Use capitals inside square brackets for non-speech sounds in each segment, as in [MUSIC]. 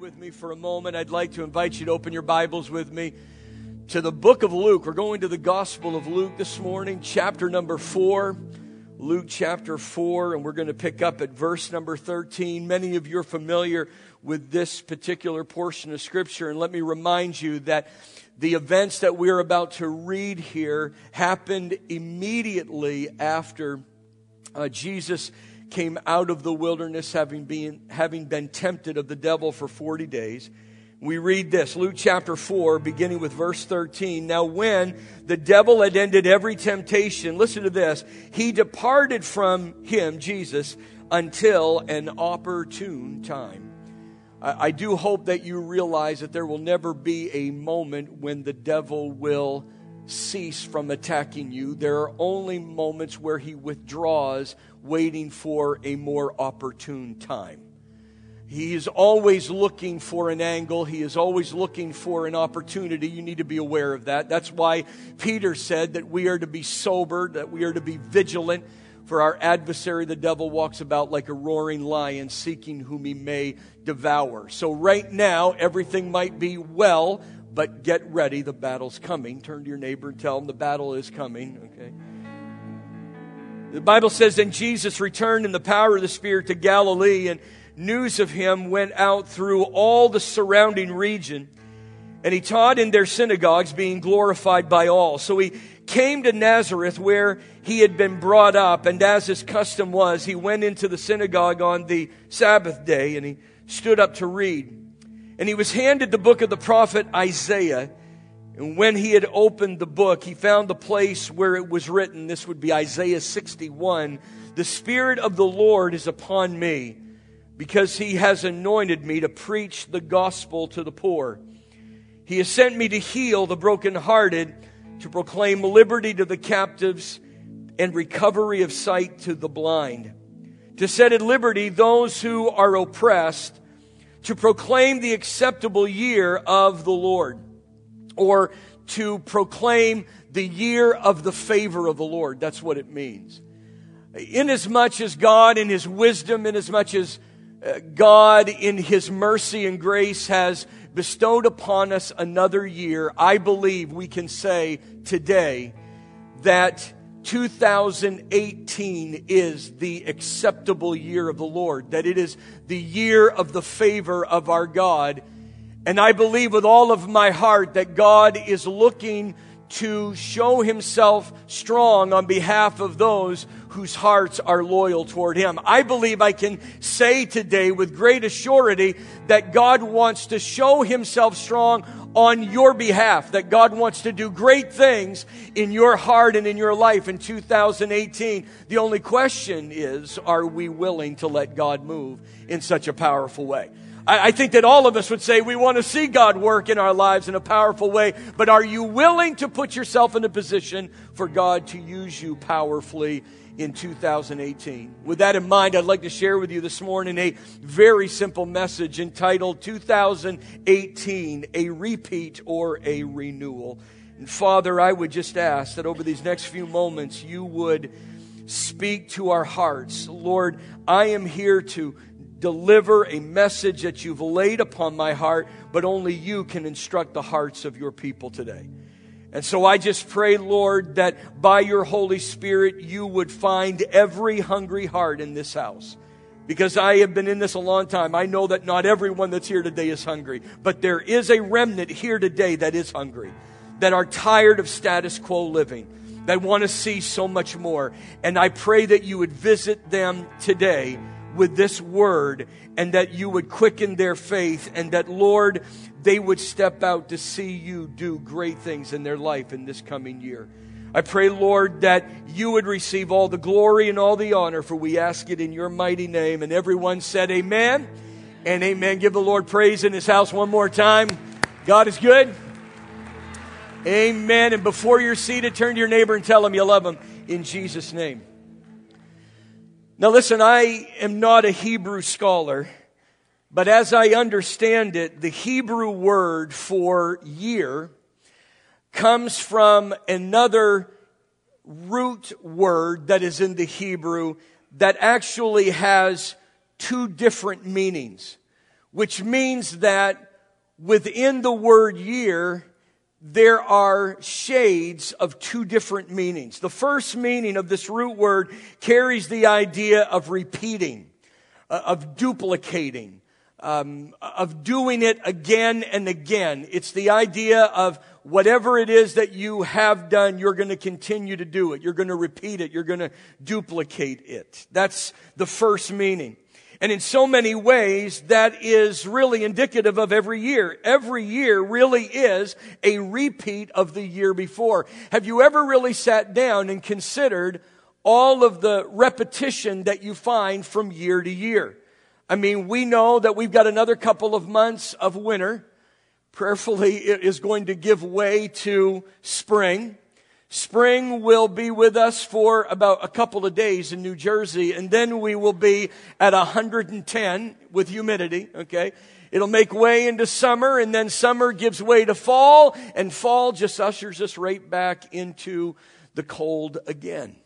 with me for a moment, I'd like to invite you to open your Bibles with me to the book of Luke. We're going to the Gospel of Luke this morning, chapter number four. Luke chapter 4, and we're going to pick up at verse number 13. Many of you are familiar with this particular portion of Scripture, and let me remind you that the events that we're about to read here happened immediately after uh, Jesus came out of the wilderness having been, having been tempted of the devil for 40 days. We read this, Luke chapter 4, beginning with verse 13. Now, when the devil had ended every temptation, listen to this, he departed from him, Jesus, until an opportune time. I, I do hope that you realize that there will never be a moment when the devil will cease from attacking you. There are only moments where he withdraws, waiting for a more opportune time. He is always looking for an angle. He is always looking for an opportunity. You need to be aware of that. That's why Peter said that we are to be sober, that we are to be vigilant. For our adversary, the devil, walks about like a roaring lion, seeking whom he may devour. So, right now, everything might be well, but get ready. The battle's coming. Turn to your neighbor and tell him the battle is coming, okay? The Bible says, Then Jesus returned in the power of the Spirit to Galilee, and news of him went out through all the surrounding region. And he taught in their synagogues, being glorified by all. So he came to Nazareth, where he had been brought up, and as his custom was, he went into the synagogue on the Sabbath day, and he stood up to read. And he was handed the book of the prophet Isaiah. And when he had opened the book, he found the place where it was written. This would be Isaiah 61. The Spirit of the Lord is upon me because he has anointed me to preach the gospel to the poor. He has sent me to heal the brokenhearted, to proclaim liberty to the captives and recovery of sight to the blind, to set at liberty those who are oppressed, to proclaim the acceptable year of the Lord or to proclaim the year of the favor of the Lord. That's what it means. Inasmuch as God, in His wisdom, inasmuch as uh, God, in His mercy and grace, has bestowed upon us another year, I believe we can say today that 2018 is the acceptable year of the Lord, that it is the year of the favor of our God and I believe with all of my heart that God is looking to show himself strong on behalf of those whose hearts are loyal toward him. I believe I can say today with great assurity that God wants to show himself strong on your behalf, that God wants to do great things in your heart and in your life in 2018. The only question is, are we willing to let God move in such a powerful way? I, I think that all of us would say we want to see God work in our lives in a powerful way, but are you willing to put yourself in a position for God to use you powerfully in 2018. With that in mind, I'd like to share with you this morning a very simple message entitled 2018 A Repeat or a Renewal. And Father, I would just ask that over these next few moments you would speak to our hearts. Lord, I am here to deliver a message that you've laid upon my heart, but only you can instruct the hearts of your people today. And so I just pray, Lord, that by your Holy Spirit, you would find every hungry heart in this house. Because I have been in this a long time. I know that not everyone that's here today is hungry, but there is a remnant here today that is hungry, that are tired of status quo living, that want to see so much more. And I pray that you would visit them today with this word and that you would quicken their faith and that, Lord, they would step out to see you do great things in their life in this coming year. I pray, Lord, that you would receive all the glory and all the honor, for we ask it in your mighty name. And everyone said, Amen and Amen. Give the Lord praise in his house one more time. God is good. Amen. And before you're seated, turn to your neighbor and tell him you love him in Jesus' name. Now, listen, I am not a Hebrew scholar, but as I understand it, the Hebrew word for year comes from another root word that is in the Hebrew that actually has two different meanings. which means that within the word year, there are shades of two different meanings. The first meaning of this root word carries the idea of repeating, uh, of duplicating, um, of doing it again and again. It's the idea of whatever it is that you have done, you're going to continue to do it. You're going to repeat it. You're going to duplicate it. That's the first meaning. And in so many ways, that is really indicative of every year. Every year really is a repeat of the year before. Have you ever really sat down and considered all of the repetition that you find from year to year? I mean, we know that we've got another couple of months of winter. Prayerfully, it is going to give way to spring. Spring will be with us for about a couple of days in New Jersey, and then we will be at 110 with humidity, okay? It'll make way into summer, and then summer gives way to fall, and fall just ushers us right back into the cold again.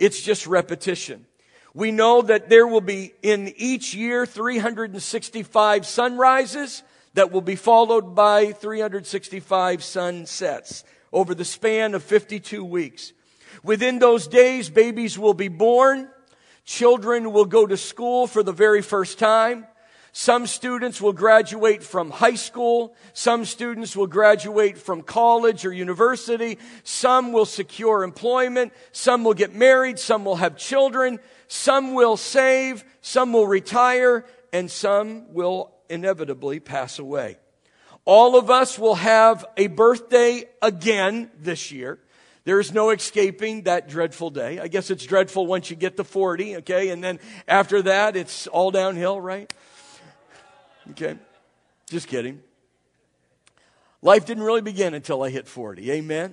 It's just repetition. We know that there will be in each year 365 sunrises that will be followed by 365 sunsets over the span of 52 weeks. Within those days, babies will be born. Children will go to school for the very first time. Some students will graduate from high school. Some students will graduate from college or university. Some will secure employment. Some will get married. Some will have children. Some will save. Some will retire. And some will inevitably pass away. All of us will have a birthday again this year. There's no escaping that dreadful day. I guess it's dreadful once you get to 40, okay? And then after that, it's all downhill, right? Okay. Just kidding. Life didn't really begin until I hit 40. Amen.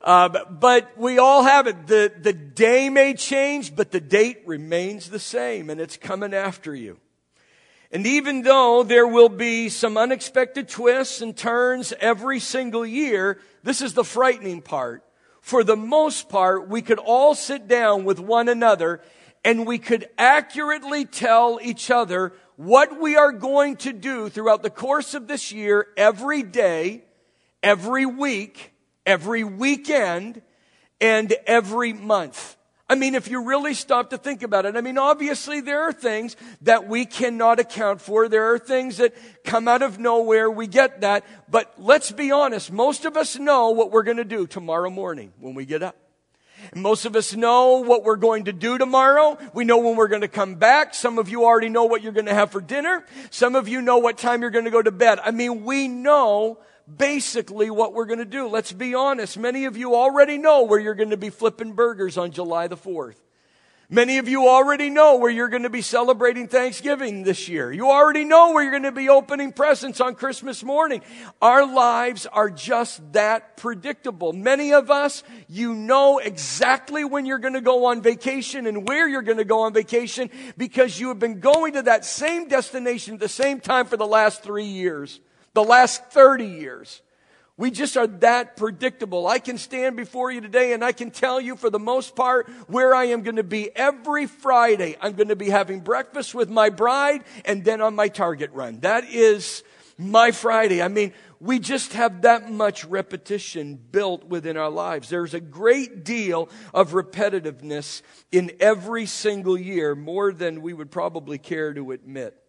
Uh, but, but we all have it. The, the day may change, but the date remains the same, and it's coming after you. And even though there will be some unexpected twists and turns every single year, this is the frightening part. For the most part, we could all sit down with one another and we could accurately tell each other what we are going to do throughout the course of this year, every day, every week, every weekend, and every month. I mean, if you really stop to think about it, I mean, obviously there are things that we cannot account for. There are things that come out of nowhere. We get that. But let's be honest. Most of us know what we're going to do tomorrow morning when we get up. Most of us know what we're going to do tomorrow. We know when we're going to come back. Some of you already know what you're going to have for dinner. Some of you know what time you're going to go to bed. I mean, we know basically what we're going to do. Let's be honest. Many of you already know where you're going to be flipping burgers on July the 4th. Many of you already know where you're going to be celebrating Thanksgiving this year. You already know where you're going to be opening presents on Christmas morning. Our lives are just that predictable. Many of us, you know exactly when you're going to go on vacation and where you're going to go on vacation because you have been going to that same destination at the same time for the last three years the last 30 years. We just are that predictable. I can stand before you today and I can tell you for the most part where I am going to be every Friday. I'm going to be having breakfast with my bride and then on my target run. That is my Friday. I mean, we just have that much repetition built within our lives. There's a great deal of repetitiveness in every single year, more than we would probably care to admit.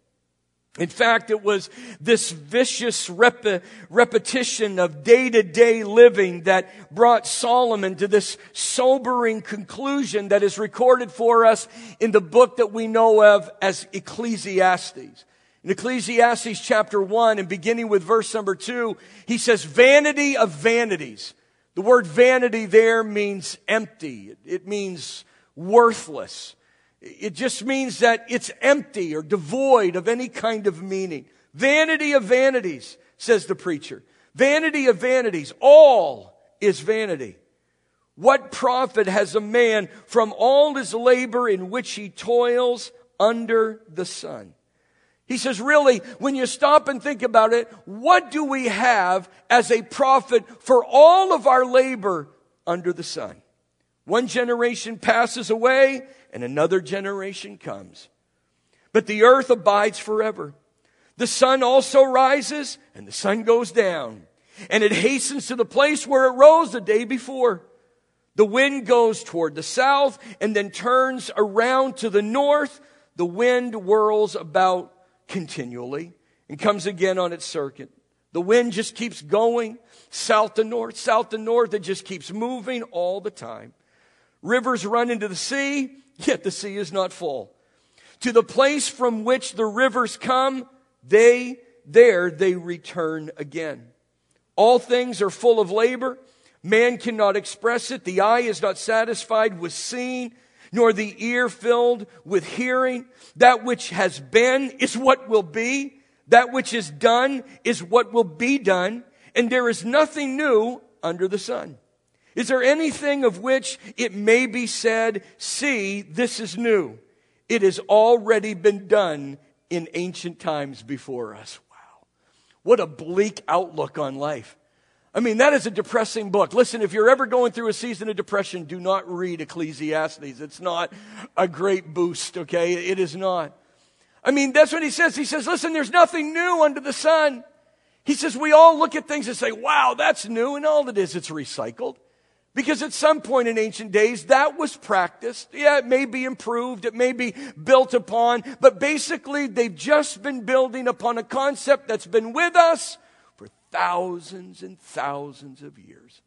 In fact, it was this vicious rep- repetition of day to day living that brought Solomon to this sobering conclusion that is recorded for us in the book that we know of as Ecclesiastes. In Ecclesiastes chapter 1 and beginning with verse number 2, he says, Vanity of vanities. The word vanity there means empty. It means worthless. It just means that it's empty or devoid of any kind of meaning. Vanity of vanities, says the preacher. Vanity of vanities. All is vanity. What profit has a man from all his labor in which he toils under the sun? He says, really, when you stop and think about it, what do we have as a profit for all of our labor under the sun? One generation passes away and another generation comes. But the earth abides forever. The sun also rises and the sun goes down, and it hastens to the place where it rose the day before. The wind goes toward the south and then turns around to the north. The wind whirls about continually and comes again on its circuit. The wind just keeps going south to north, south to north. It just keeps moving all the time. Rivers run into the sea, yet the sea is not full. To the place from which the rivers come, they, there they return again. All things are full of labor. Man cannot express it. The eye is not satisfied with seeing, nor the ear filled with hearing. That which has been is what will be. That which is done is what will be done. And there is nothing new under the sun. Is there anything of which it may be said, see, this is new? It has already been done in ancient times before us. Wow. What a bleak outlook on life. I mean, that is a depressing book. Listen, if you're ever going through a season of depression, do not read Ecclesiastes. It's not a great boost, okay? It is not. I mean, that's what he says. He says, listen, there's nothing new under the sun. He says, we all look at things and say, wow, that's new. And all it is, it's recycled. Because at some point in ancient days, that was practiced. Yeah, it may be improved, it may be built upon, but basically they've just been building upon a concept that's been with us for thousands and thousands of years.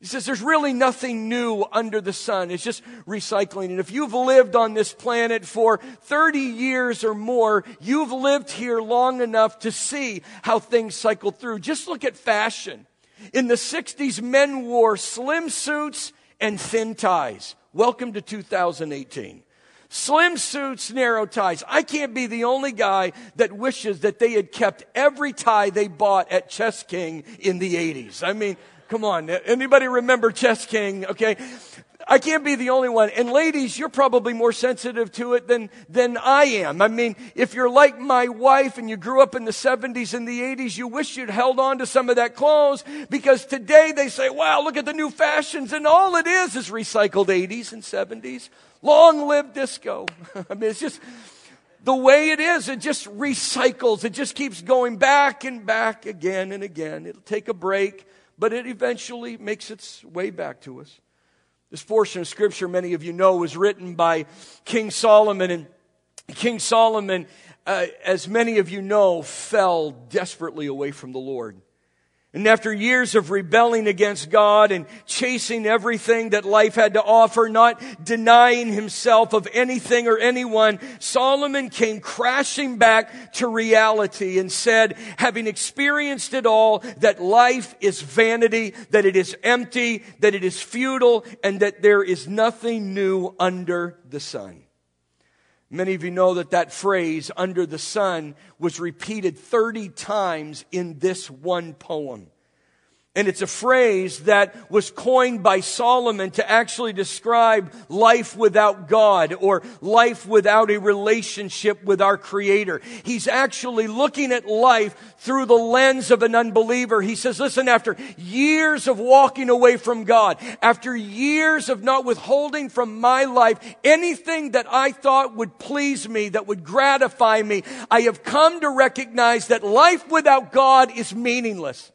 He says there's really nothing new under the sun. It's just recycling. And if you've lived on this planet for 30 years or more, you've lived here long enough to see how things cycle through. Just look at fashion. In the 60s, men wore slim suits and thin ties. Welcome to 2018. Slim suits, narrow ties. I can't be the only guy that wishes that they had kept every tie they bought at Chess King in the 80s. I mean, come on. Anybody remember Chess King? Okay. I can't be the only one. And ladies, you're probably more sensitive to it than, than I am. I mean, if you're like my wife and you grew up in the 70s and the 80s, you wish you'd held on to some of that clothes because today they say, wow, look at the new fashions. And all it is is recycled 80s and 70s. Long live disco. [LAUGHS] I mean, it's just the way it is. It just recycles. It just keeps going back and back again and again. It'll take a break, but it eventually makes its way back to us. This portion of scripture, many of you know, was written by King Solomon. And King Solomon, uh, as many of you know, fell desperately away from the Lord. And after years of rebelling against God and chasing everything that life had to offer, not denying himself of anything or anyone, Solomon came crashing back to reality and said, having experienced it all, that life is vanity, that it is empty, that it is futile, and that there is nothing new under the sun. Many of you know that that phrase, under the sun, was repeated 30 times in this one poem. And it's a phrase that was coined by Solomon to actually describe life without God or life without a relationship with our Creator. He's actually looking at life through the lens of an unbeliever. He says, listen, after years of walking away from God, after years of not withholding from my life anything that I thought would please me, that would gratify me, I have come to recognize that life without God is meaningless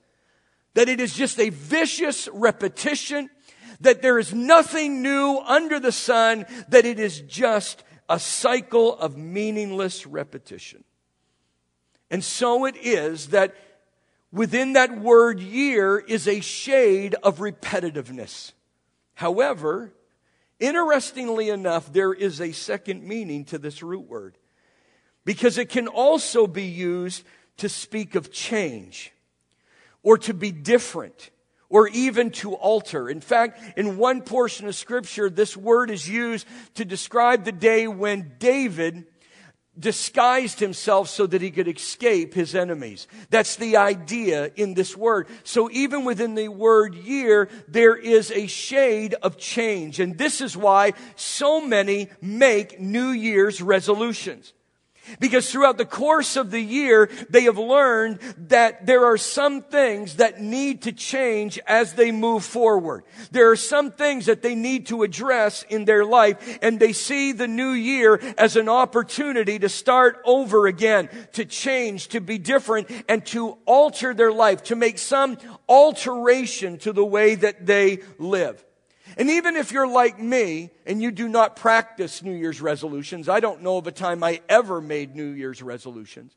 that it is just a vicious repetition, that there is nothing new under the sun, that it is just a cycle of meaningless repetition. And so it is that within that word year is a shade of repetitiveness. However, interestingly enough, there is a second meaning to this root word because it can also be used to speak of change or to be different or even to alter. In fact, in one portion of scripture, this word is used to describe the day when David disguised himself so that he could escape his enemies. That's the idea in this word. So even within the word year, there is a shade of change. And this is why so many make New Year's resolutions. Because throughout the course of the year, they have learned that there are some things that need to change as they move forward. There are some things that they need to address in their life, and they see the new year as an opportunity to start over again, to change, to be different, and to alter their life, to make some alteration to the way that they live. And even if you're like me and you do not practice New Year's resolutions, I don't know of a time I ever made New Year's resolutions.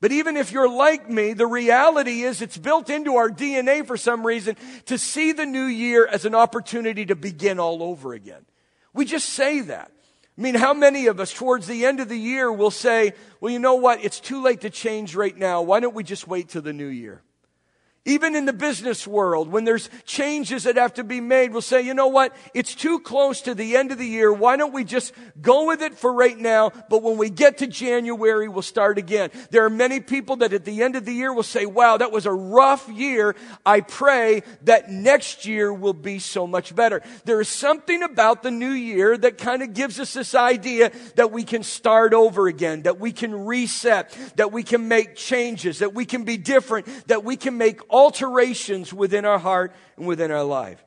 But even if you're like me, the reality is it's built into our DNA for some reason to see the new year as an opportunity to begin all over again. We just say that. I mean, how many of us towards the end of the year will say, well, you know what? It's too late to change right now. Why don't we just wait till the new year? Even in the business world, when there's changes that have to be made, we'll say, you know what? It's too close to the end of the year. Why don't we just go with it for right now? But when we get to January, we'll start again. There are many people that at the end of the year will say, wow, that was a rough year. I pray that next year will be so much better. There is something about the new year that kind of gives us this idea that we can start over again, that we can reset, that we can make changes, that we can be different, that we can make alterations within our heart and within our life.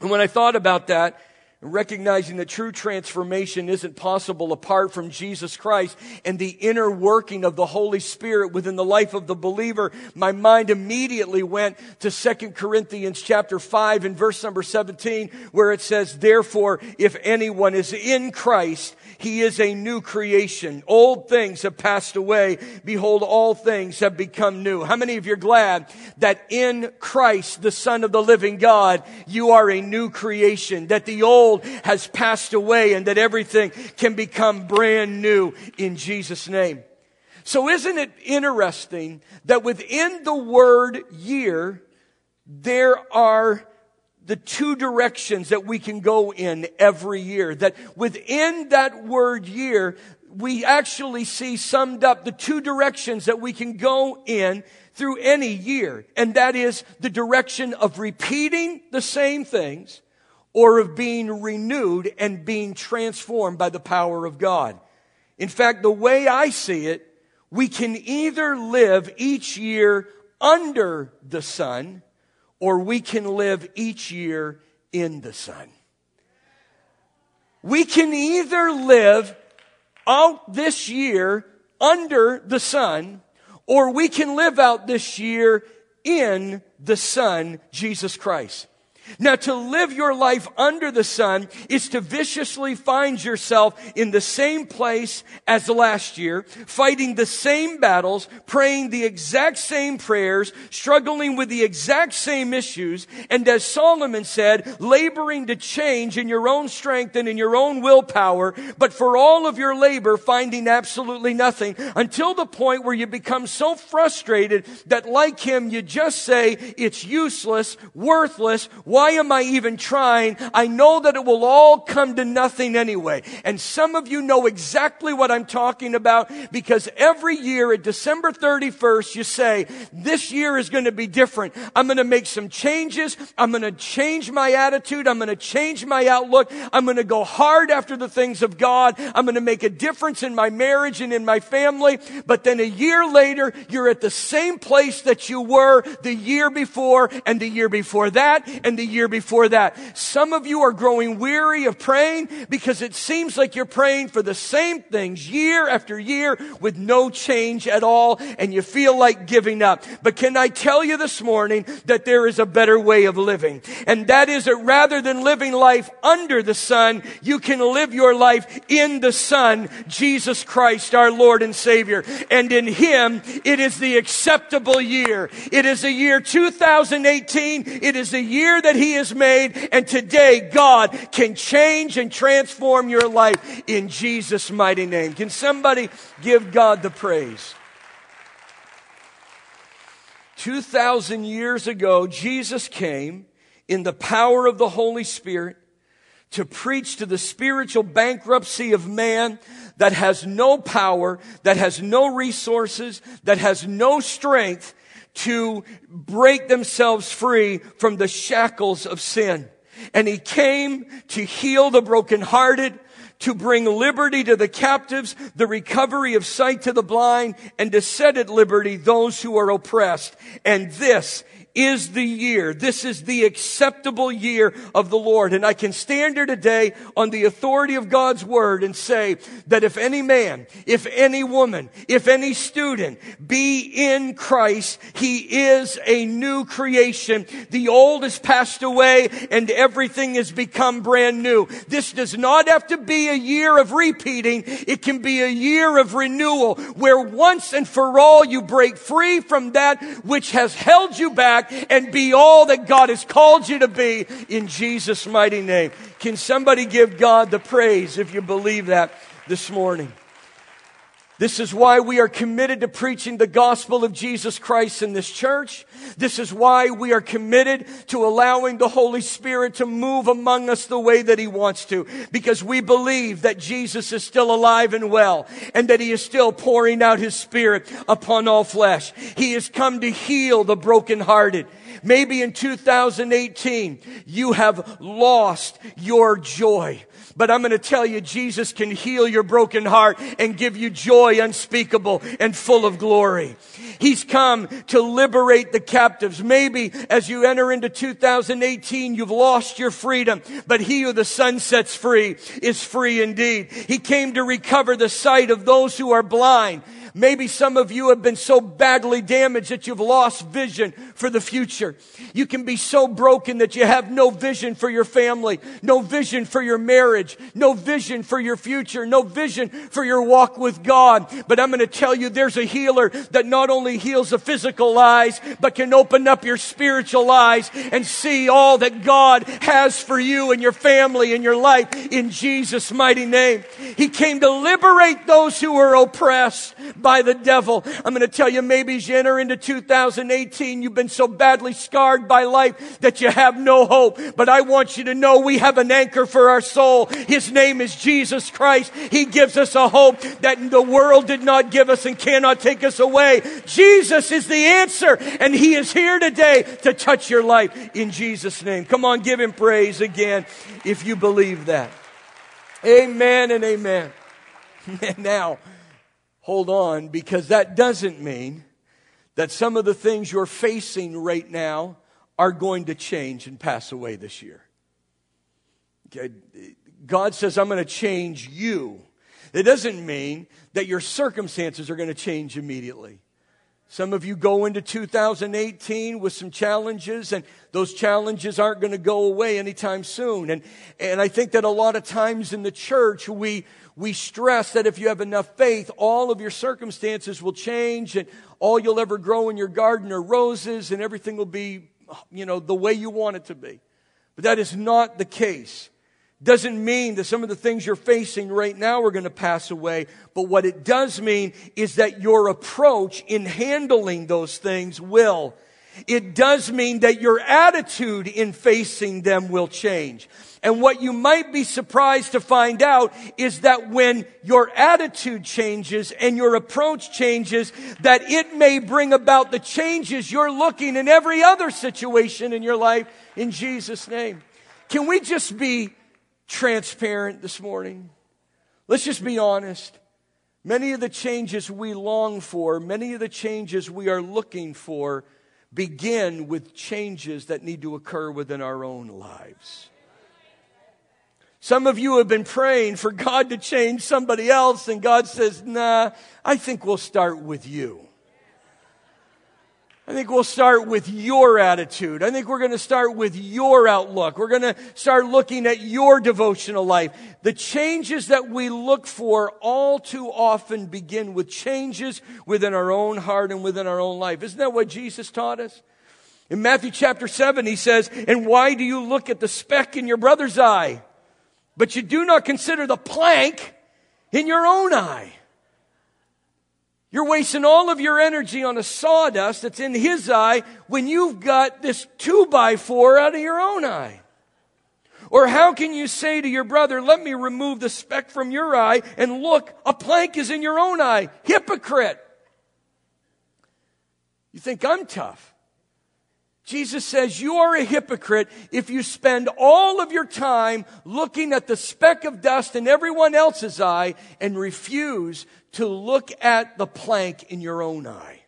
And when I thought about that, recognizing that true transformation isn't possible apart from Jesus Christ and the inner working of the Holy Spirit within the life of the believer, my mind immediately went to 2 Corinthians chapter 5 and verse number 17 where it says, Therefore, if anyone is in Christ, he is a new creation. Old things have passed away. Behold, all things have become new. How many of you are glad that in Christ, the Son of the living God, you are a new creation, that the old has passed away and that everything can become brand new in Jesus' name. So isn't it interesting that within the word year, there are the two directions that we can go in every year. That within that word year, we actually see summed up the two directions that we can go in through any year. And that is the direction of repeating the same things or of being renewed and being transformed by the power of God. In fact, the way I see it, we can either live each year under the sun or we can live each year in the sun. We can either live out this year under the sun, or we can live out this year in the Son, Jesus Christ. Now, to live your life under the sun is to viciously find yourself in the same place as last year, fighting the same battles, praying the exact same prayers, struggling with the exact same issues, and as Solomon said, laboring to change in your own strength and in your own willpower, but for all of your labor, finding absolutely nothing until the point where you become so frustrated that like him, you just say, it's useless, worthless, why am I even trying? I know that it will all come to nothing anyway. And some of you know exactly what I'm talking about because every year at December 31st, you say, this year is going to be different. I'm going to make some changes. I'm going to change my attitude. I'm going to change my outlook. I'm going to go hard after the things of God. I'm going to make a difference in my marriage and in my family. But then a year later, you're at the same place that you were the year before and the year before that and the year before that. Some of you are growing weary of praying because it seems like you're praying for the same things year after year with no change at all and you feel like giving up. But can I tell you this morning that there is a better way of living? And that is that rather than living life under the sun, you can live your life in the Son, Jesus Christ, our Lord and Savior. And in Him, it is the acceptable year. It is the year 2018. It is the year that He has made. And today God can change and transform your life in Jesus' mighty name. Can somebody give God the praise? 2,000 years ago, Jesus came in the power of the Holy Spirit to preach to the spiritual bankruptcy of man that has no power, that has no resources, that has no strength, to break themselves free from the shackles of sin. And he came to heal the brokenhearted, to bring liberty to the captives, the recovery of sight to the blind, and to set at liberty those who are oppressed. And this is the year. This is the acceptable year of the Lord. And I can stand here today on the authority of God's word and say that if any man, if any woman, if any student be in Christ, he is a new creation. The old has passed away and everything has become brand new. This does not have to be a year of repeating. It can be a year of renewal where once and for all you break free from that which has held you back and be all that God has called you to be in Jesus' mighty name. Can somebody give God the praise if you believe that this morning? This is why we are committed to preaching the gospel of Jesus Christ in this church. This is why we are committed to allowing the Holy Spirit to move among us the way that He wants to. Because we believe that Jesus is still alive and well and that He is still pouring out His Spirit upon all flesh. He has come to heal the brokenhearted. Maybe in 2018, you have lost your joy. But I'm going to tell you, Jesus can heal your broken heart and give you joy unspeakable and full of glory. He's come to liberate the captives. Maybe as you enter into 2018, you've lost your freedom, but he who the Son sets free is free indeed. He came to recover the sight of those who are blind. Maybe some of you have been so badly damaged that you've lost vision for the future. You can be so broken that you have no vision for your family, no vision for your marriage, no vision for your future, no vision for your walk with God. But I'm going to tell you there's a healer that not only heals the physical eyes, but can open up your spiritual eyes and see all that God has for you and your family and your life in Jesus' mighty name. He came to liberate those who are oppressed by the devil. I'm going to tell you, maybe as you enter into 2018, you've been so badly scarred by life that you have no hope. But I want you to know we have an anchor for our soul. His name is Jesus Christ. He gives us a hope that the world did not give us and cannot take us away. Jesus is the answer, and He is here today to touch your life in Jesus' name. Come on, give Him praise again if you believe that. Amen and amen. [LAUGHS] now, hold on because that doesn't mean that some of the things you're facing right now are going to change and pass away this year. God says, I'm going to change you. It doesn't mean that your circumstances are going to change immediately. Some of you go into 2018 with some challenges, and those challenges aren't going to go away anytime soon. And, and I think that a lot of times in the church, we, we stress that if you have enough faith, all of your circumstances will change and all you'll ever grow in your garden are roses and everything will be, you know, the way you want it to be. But that is not the case. Doesn't mean that some of the things you're facing right now are going to pass away, but what it does mean is that your approach in handling those things will. It does mean that your attitude in facing them will change. And what you might be surprised to find out is that when your attitude changes and your approach changes, that it may bring about the changes you're looking in every other situation in your life in Jesus' name. Can we just be transparent this morning? Let's just be honest. Many of the changes we long for, many of the changes we are looking for, begin with changes that need to occur within our own lives. Some of you have been praying for God to change somebody else, and God says, Nah, I think we'll start with you. I think we'll start with your attitude. I think we're going to start with your outlook. We're going to start looking at your devotional life. The changes that we look for all too often begin with changes within our own heart and within our own life. Isn't that what Jesus taught us? In Matthew chapter 7, he says, And why do you look at the speck in your brother's eye? but you do not consider the plank in your own eye. You're wasting all of your energy on a sawdust that's in his eye when you've got this two by four out of your own eye. Or how can you say to your brother, let me remove the speck from your eye and look, a plank is in your own eye. Hypocrite. You think I'm tough. Jesus says, You are a hypocrite if you spend all of your time looking at the speck of dust in everyone else's eye and refuse to look at the plank in your own eye.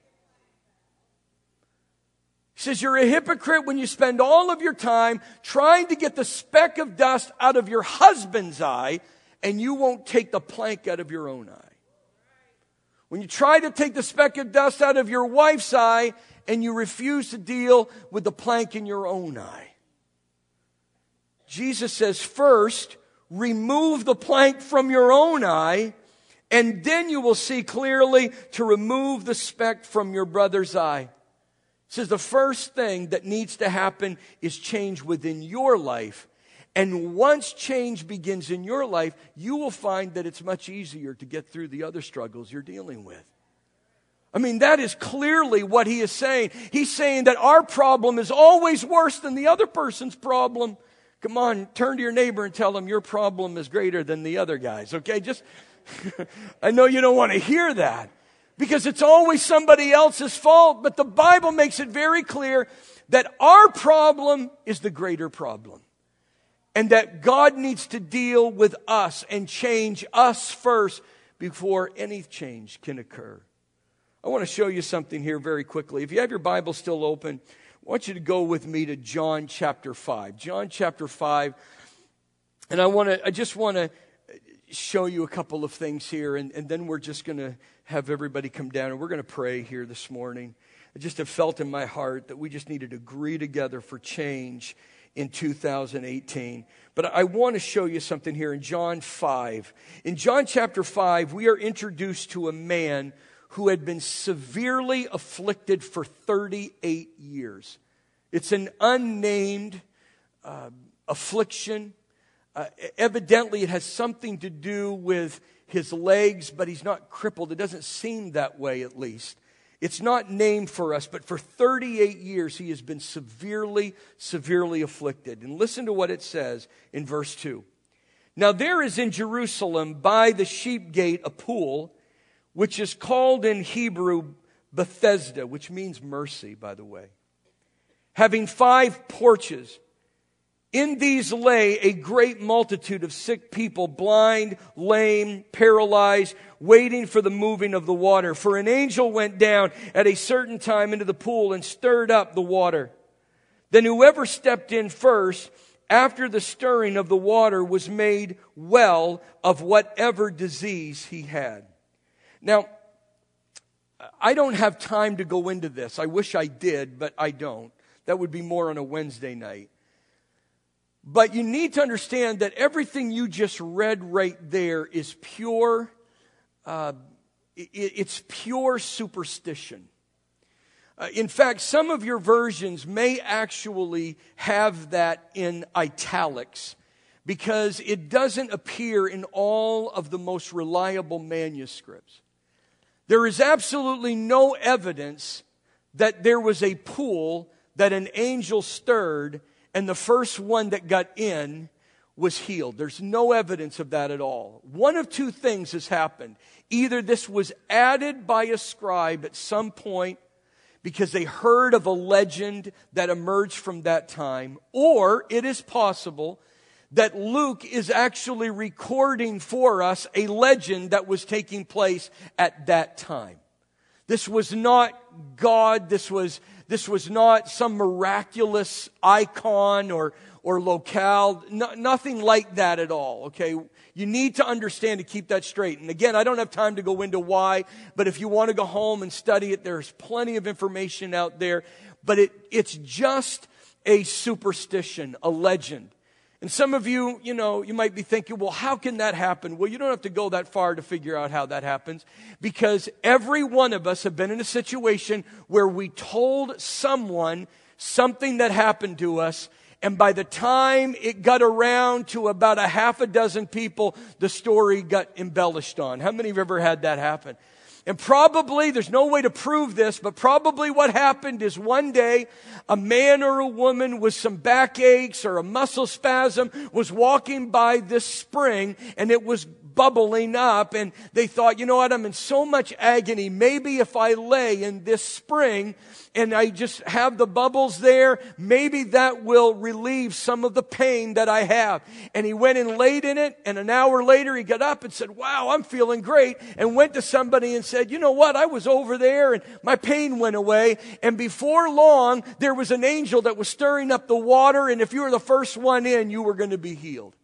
He says, You're a hypocrite when you spend all of your time trying to get the speck of dust out of your husband's eye and you won't take the plank out of your own eye. When you try to take the speck of dust out of your wife's eye and you refuse to deal with the plank in your own eye. Jesus says, first, remove the plank from your own eye, and then you will see clearly to remove the speck from your brother's eye. He says the first thing that needs to happen is change within your life. And once change begins in your life, you will find that it's much easier to get through the other struggles you're dealing with. I mean, that is clearly what he is saying. He's saying that our problem is always worse than the other person's problem. Come on, turn to your neighbor and tell them your problem is greater than the other guy's, okay? Just, [LAUGHS] I know you don't want to hear that because it's always somebody else's fault, but the Bible makes it very clear that our problem is the greater problem. And that God needs to deal with us and change us first before any change can occur. I want to show you something here very quickly. If you have your Bible still open, I want you to go with me to John chapter 5. John chapter 5. And I want to, I just want to show you a couple of things here, and, and then we're just going to have everybody come down and we're going to pray here this morning. I just have felt in my heart that we just needed to agree together for change in 2018. But I want to show you something here in John 5. In John chapter 5, we are introduced to a man who had been severely afflicted for 38 years. It's an unnamed uh, affliction. Uh, evidently, it has something to do with his legs, but he's not crippled. It doesn't seem that way, at least. It's not named for us, but for 38 years he has been severely, severely afflicted. And listen to what it says in verse 2. Now there is in Jerusalem by the sheep gate a pool which is called in Hebrew Bethesda, which means mercy, by the way, having five porches. In these lay a great multitude of sick people, blind, lame, paralyzed, waiting for the moving of the water. For an angel went down at a certain time into the pool and stirred up the water. Then whoever stepped in first, after the stirring of the water, was made well of whatever disease he had. Now, I don't have time to go into this. I wish I did, but I don't. That would be more on a Wednesday night. But you need to understand that everything you just read right there is pure, uh, it, it's pure superstition. Uh, in fact, some of your versions may actually have that in italics because it doesn't appear in all of the most reliable manuscripts. There is absolutely no evidence that there was a pool that an angel stirred and the first one that got in was healed. There's no evidence of that at all. One of two things has happened. Either this was added by a scribe at some point because they heard of a legend that emerged from that time, or it is possible that Luke is actually recording for us a legend that was taking place at that time. This was not God. This was, this was not some miraculous icon or, or locale. No, nothing like that at all. Okay. You need to understand to keep that straight. And again, I don't have time to go into why, but if you want to go home and study it, there's plenty of information out there. But it, it's just a superstition, a legend. And some of you, you know, you might be thinking, well, how can that happen? Well, you don't have to go that far to figure out how that happens because every one of us have been in a situation where we told someone something that happened to us and by the time it got around to about a half a dozen people, the story got embellished on. How many have ever had that happen? And probably, there's no way to prove this, but probably what happened is one day a man or a woman with some backaches or a muscle spasm was walking by this spring and it was bubbling up. And they thought, you know what? I'm in so much agony. Maybe if I lay in this spring and I just have the bubbles there, maybe that will relieve some of the pain that I have. And he went and laid in it. And an hour later, he got up and said, wow, I'm feeling great. And went to somebody and said, you know what? I was over there and my pain went away. And before long, there was an angel that was stirring up the water. And if you were the first one in, you were going to be healed.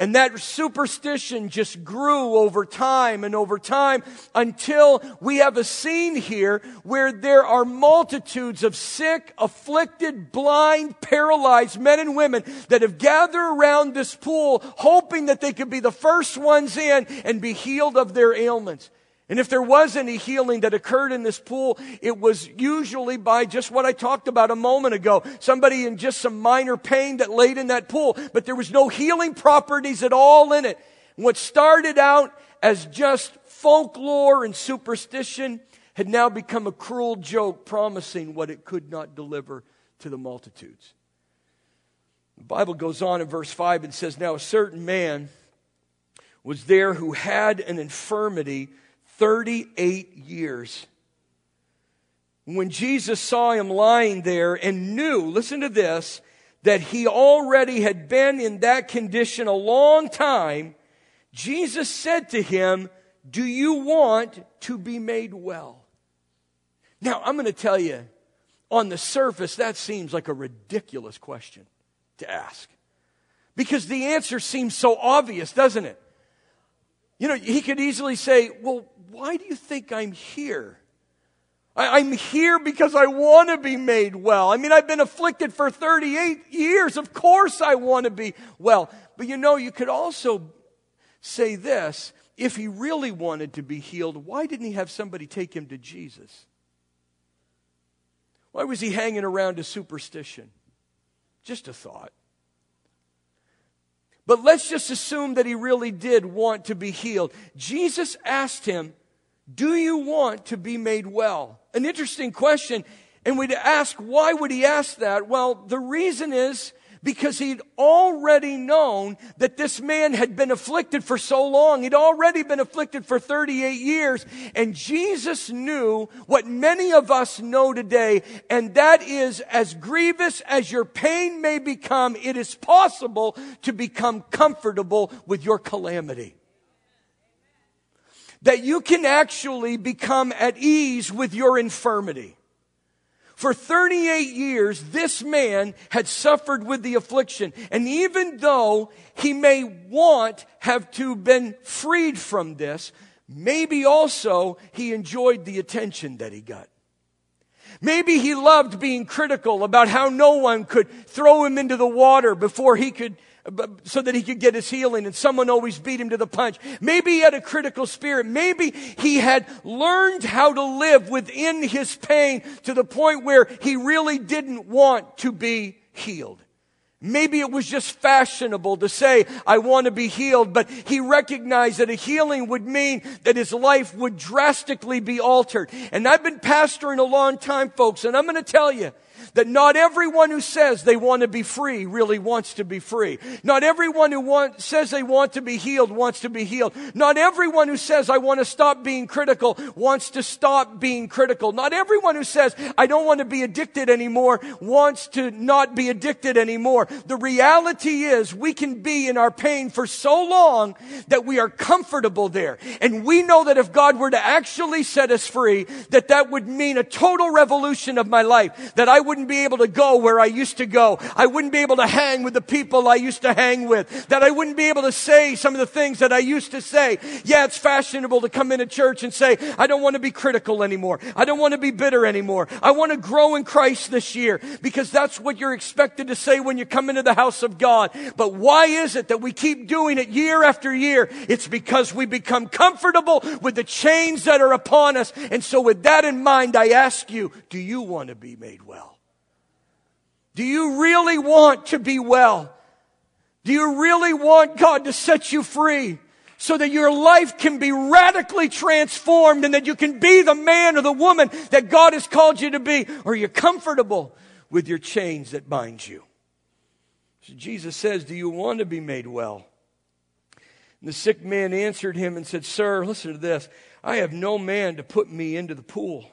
And that superstition just grew over time and over time until we have a scene here where there are multitudes of sick, afflicted, blind, paralyzed men and women that have gathered around this pool hoping that they could be the first ones in and be healed of their ailments. And if there was any healing that occurred in this pool, it was usually by just what I talked about a moment ago. Somebody in just some minor pain that laid in that pool, but there was no healing properties at all in it. What started out as just folklore and superstition had now become a cruel joke promising what it could not deliver to the multitudes. The Bible goes on in verse 5 and says, Now a certain man was there who had an infirmity 38 years. When Jesus saw him lying there and knew, listen to this, that he already had been in that condition a long time, Jesus said to him, Do you want to be made well? Now, I'm going to tell you, on the surface, that seems like a ridiculous question to ask. Because the answer seems so obvious, doesn't it? You know, he could easily say, Well, why do you think I'm here? I, am here because I want to be made well. I mean, I've been afflicted for 38 years. Of course I want to be well. But you know, you could also say this if he really wanted to be healed, why didn't he have somebody take him to Jesus? Why was he hanging around a superstition? Just a thought. But let's just assume that he really did want to be healed. Jesus asked him, Do you want to be made well? An interesting question. And we'd ask, why would he ask that? Well, the reason is because he'd already known that this man had been afflicted for so long. He'd already been afflicted for 38 years. And Jesus knew what many of us know today, and that is as grievous as your pain may become, it is possible to become comfortable with your calamity. That you can actually become at ease with your infirmity. For 38 years, this man had suffered with the affliction. And even though he may want have to been freed from this, maybe also he enjoyed the attention that he got. Maybe he loved being critical about how no one could throw him into the water before he could so that he could get his healing and someone always beat him to the punch. Maybe he had a critical spirit. Maybe he had learned how to live within his pain to the point where he really didn't want to be healed. Maybe it was just fashionable to say, I want to be healed, but he recognized that a healing would mean that his life would drastically be altered. And I've been pastoring a long time, folks, and I'm going to tell you, that not everyone who says they want to be free really wants to be free. Not everyone who want, says they want to be healed wants to be healed. Not everyone who says I want to stop being critical wants to stop being critical. Not everyone who says I don't want to be addicted anymore wants to not be addicted anymore. The reality is we can be in our pain for so long that we are comfortable there. And we know that if God were to actually set us free, that that would mean a total revolution of my life. That I wouldn't be able to go where I used to go. I wouldn't be able to hang with the people I used to hang with. That I wouldn't be able to say some of the things that I used to say. Yeah, it's fashionable to come into church and say, I don't want to be critical anymore. I don't want to be bitter anymore. I want to grow in Christ this year because that's what you're expected to say when you come into the house of God. But why is it that we keep doing it year after year? It's because we become comfortable with the chains that are upon us. And so with that in mind, I ask you, do you want to be made well? Do you really want to be well? Do you really want God to set you free? so that your life can be radically transformed and that you can be the man or the woman that God has called you to be? Or you're comfortable with your chains that bind you? So Jesus says, Do you want to be made well? And the sick man answered him and said, Sir, listen to this. I have no man to put me into the pool.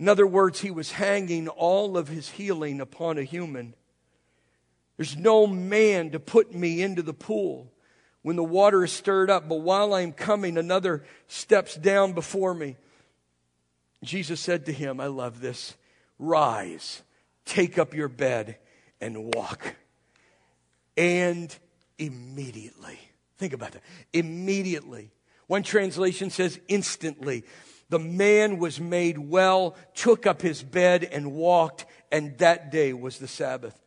In other words, he was hanging all of his healing upon a human. There's no man to put me into the pool when the water is stirred up, but while I'm coming, another steps down before me. Jesus said to him, I love this, rise, take up your bed, and walk. And immediately, think about that, immediately. One translation says instantly. The man was made well, took up his bed, and walked, and that day was the Sabbath.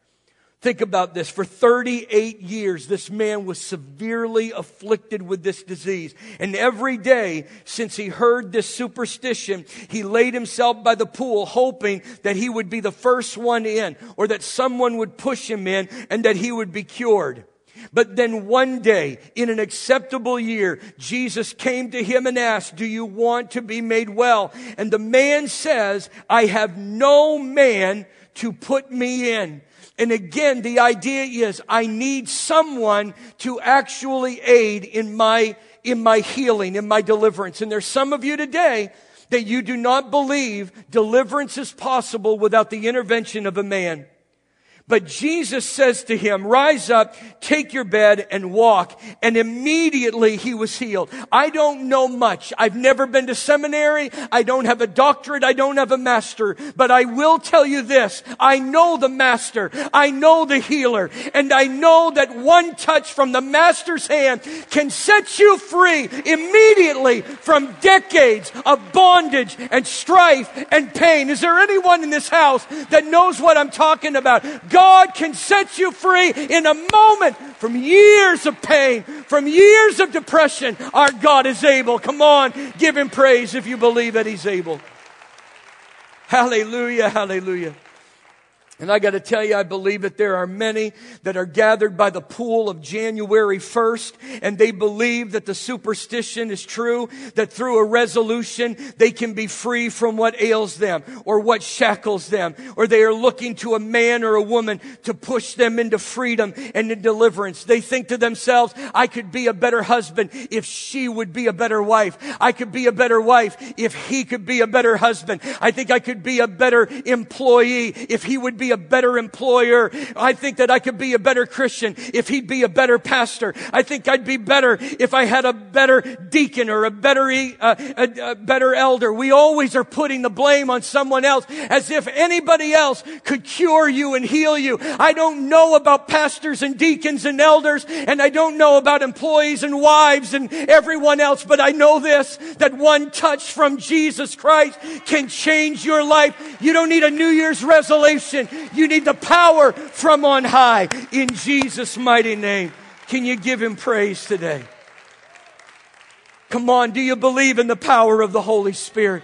Think about this. For 38 years, this man was severely afflicted with this disease. And every day since he heard this superstition, he laid himself by the pool hoping that he would be the first one in or that someone would push him in and that he would be cured. But then one day, in an acceptable year, Jesus came to him and asked, Do you want to be made well? And the man says, I have no man to put me in. And again, the idea is I need someone to actually aid in my, in my healing, in my deliverance. And there's some of you today that you do not believe deliverance is possible without the intervention of a man. But Jesus says to him, rise up, take your bed and walk. And immediately he was healed. I don't know much. I've never been to seminary. I don't have a doctorate. I don't have a master. But I will tell you this. I know the master. I know the healer. And I know that one touch from the master's hand can set you free immediately from decades of bondage and strife and pain. Is there anyone in this house that knows what I'm talking about? God can set you free in a moment from years of pain, from years of depression. Our God is able. Come on, give him praise if you believe that he's able. Hallelujah, hallelujah. And I got to tell you, I believe that there are many that are gathered by the pool of January 1st, and they believe that the superstition is true, that through a resolution, they can be free from what ails them, or what shackles them, or they are looking to a man or a woman to push them into freedom and into deliverance. They think to themselves, I could be a better husband if she would be a better wife. I could be a better wife if he could be a better husband. I think I could be a better employee if he would be a better employer. I think that I could be a better Christian if he'd be a better pastor. I think I'd be better if I had a better deacon or a better, uh, a, a better elder. We always are putting the blame on someone else as if anybody else could cure you and heal you. I don't know about pastors and deacons and elders, and I don't know about employees and wives and everyone else, but I know this, that one touch from Jesus Christ can change your life. You don't need a New Year's resolution. You need the power from on high in Jesus' mighty name. Can you give him praise today? Come on, do you believe in the power of the Holy Spirit?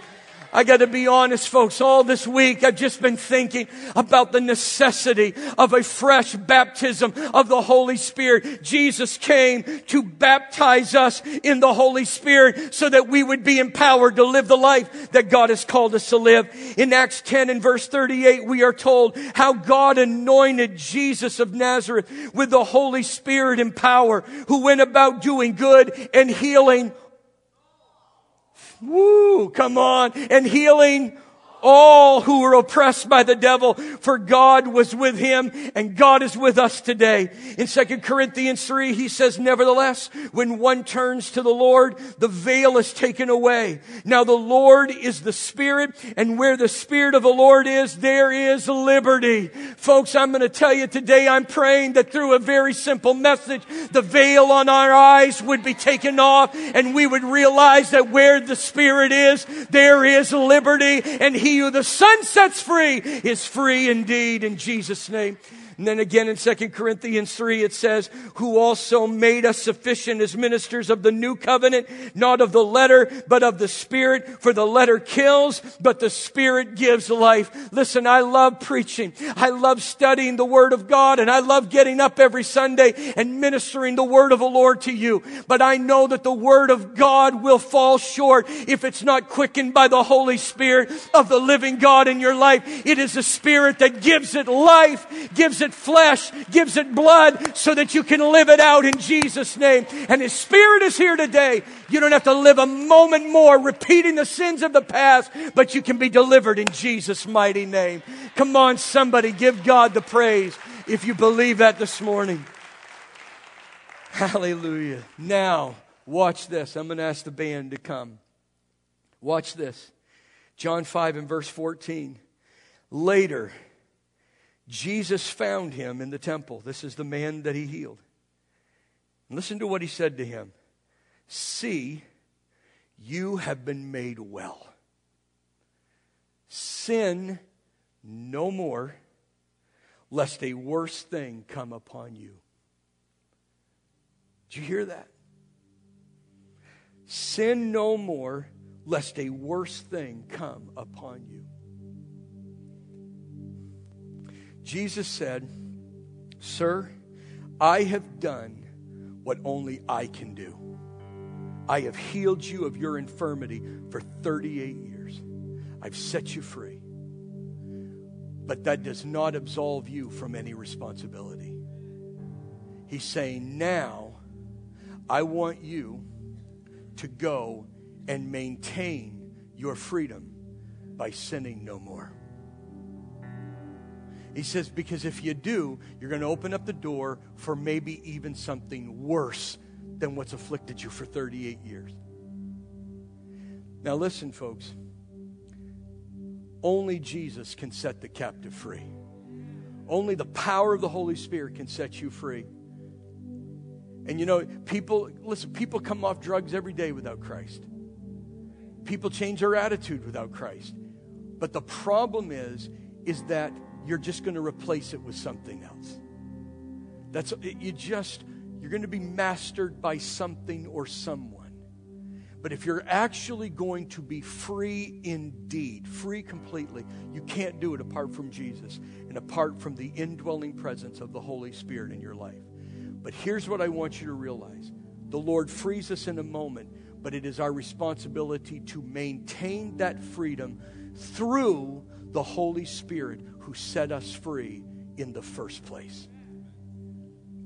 I got to be honest, folks. All this week, I've just been thinking about the necessity of a fresh baptism of the Holy Spirit. Jesus came to baptize us in the Holy Spirit so that we would be empowered to live the life that God has called us to live. In Acts 10 and verse 38, we are told how God anointed Jesus of Nazareth with the Holy Spirit and power who went about doing good and healing Woo, come on. And healing all who were oppressed by the devil, for God was with him and God is with us today. In 2 Corinthians 3, he says, nevertheless, when one turns to the Lord, the veil is taken away. Now the Lord is the Spirit, and where the Spirit of the Lord is, there is liberty. Folks, I'm going to tell you today, I'm praying that through a very simple message, the veil on our eyes would be taken off and we would realize that where the Spirit is, there is liberty and He who the Son sets free is free indeed in Jesus' name. And then again in 2 Corinthians 3, it says, who also made us sufficient as ministers of the new covenant, not of the letter, but of the spirit. For the letter kills, but the spirit gives life. Listen, I love preaching. I love studying the word of God and I love getting up every Sunday and ministering the word of the Lord to you. But I know that the word of God will fall short if it's not quickened by the Holy Spirit of the living God in your life. It is the spirit that gives it life, gives it it flesh, gives it blood so that you can live it out in Jesus' name. And His Spirit is here today. You don't have to live a moment more repeating the sins of the past, but you can be delivered in Jesus' mighty name. Come on, somebody, give God the praise if you believe that this morning. Hallelujah. Now, watch this. I'm going to ask the band to come. Watch this. John 5 and verse 14. Later, Jesus found him in the temple. This is the man that he healed. Listen to what he said to him See, you have been made well. Sin no more, lest a worse thing come upon you. Did you hear that? Sin no more, lest a worse thing come upon you. Jesus said, Sir, I have done what only I can do. I have healed you of your infirmity for 38 years. I've set you free. But that does not absolve you from any responsibility. He's saying, Now I want you to go and maintain your freedom by sinning no more. He says, because if you do, you're going to open up the door for maybe even something worse than what's afflicted you for 38 years. Now, listen, folks. Only Jesus can set the captive free. Only the power of the Holy Spirit can set you free. And you know, people, listen, people come off drugs every day without Christ. People change their attitude without Christ. But the problem is, is that you're just going to replace it with something else. That's you just you're going to be mastered by something or someone. But if you're actually going to be free indeed, free completely, you can't do it apart from Jesus and apart from the indwelling presence of the Holy Spirit in your life. But here's what I want you to realize the Lord frees us in a moment, but it is our responsibility to maintain that freedom through the Holy Spirit who set us free in the first place.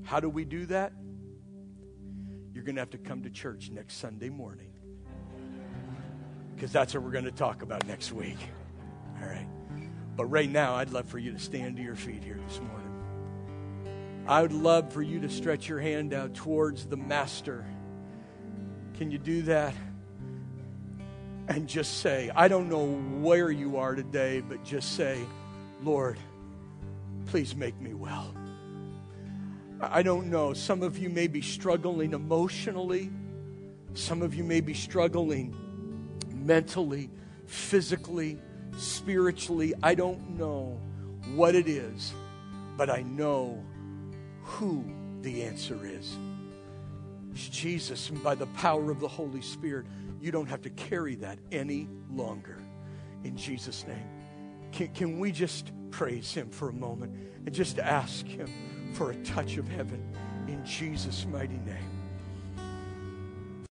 How do we do that? You're going to have to come to church next Sunday morning because that's what we're going to talk about next week. All right. But right now, I'd love for you to stand to your feet here this morning. I would love for you to stretch your hand out towards the Master. Can you do that? And just say, I don't know where you are today, but just say, Lord, please make me well. I don't know. Some of you may be struggling emotionally, some of you may be struggling mentally, physically, spiritually. I don't know what it is, but I know who the answer is. It's Jesus, and by the power of the Holy Spirit, you don't have to carry that any longer. In Jesus' name. Can, can we just praise Him for a moment and just ask Him for a touch of heaven in Jesus' mighty name?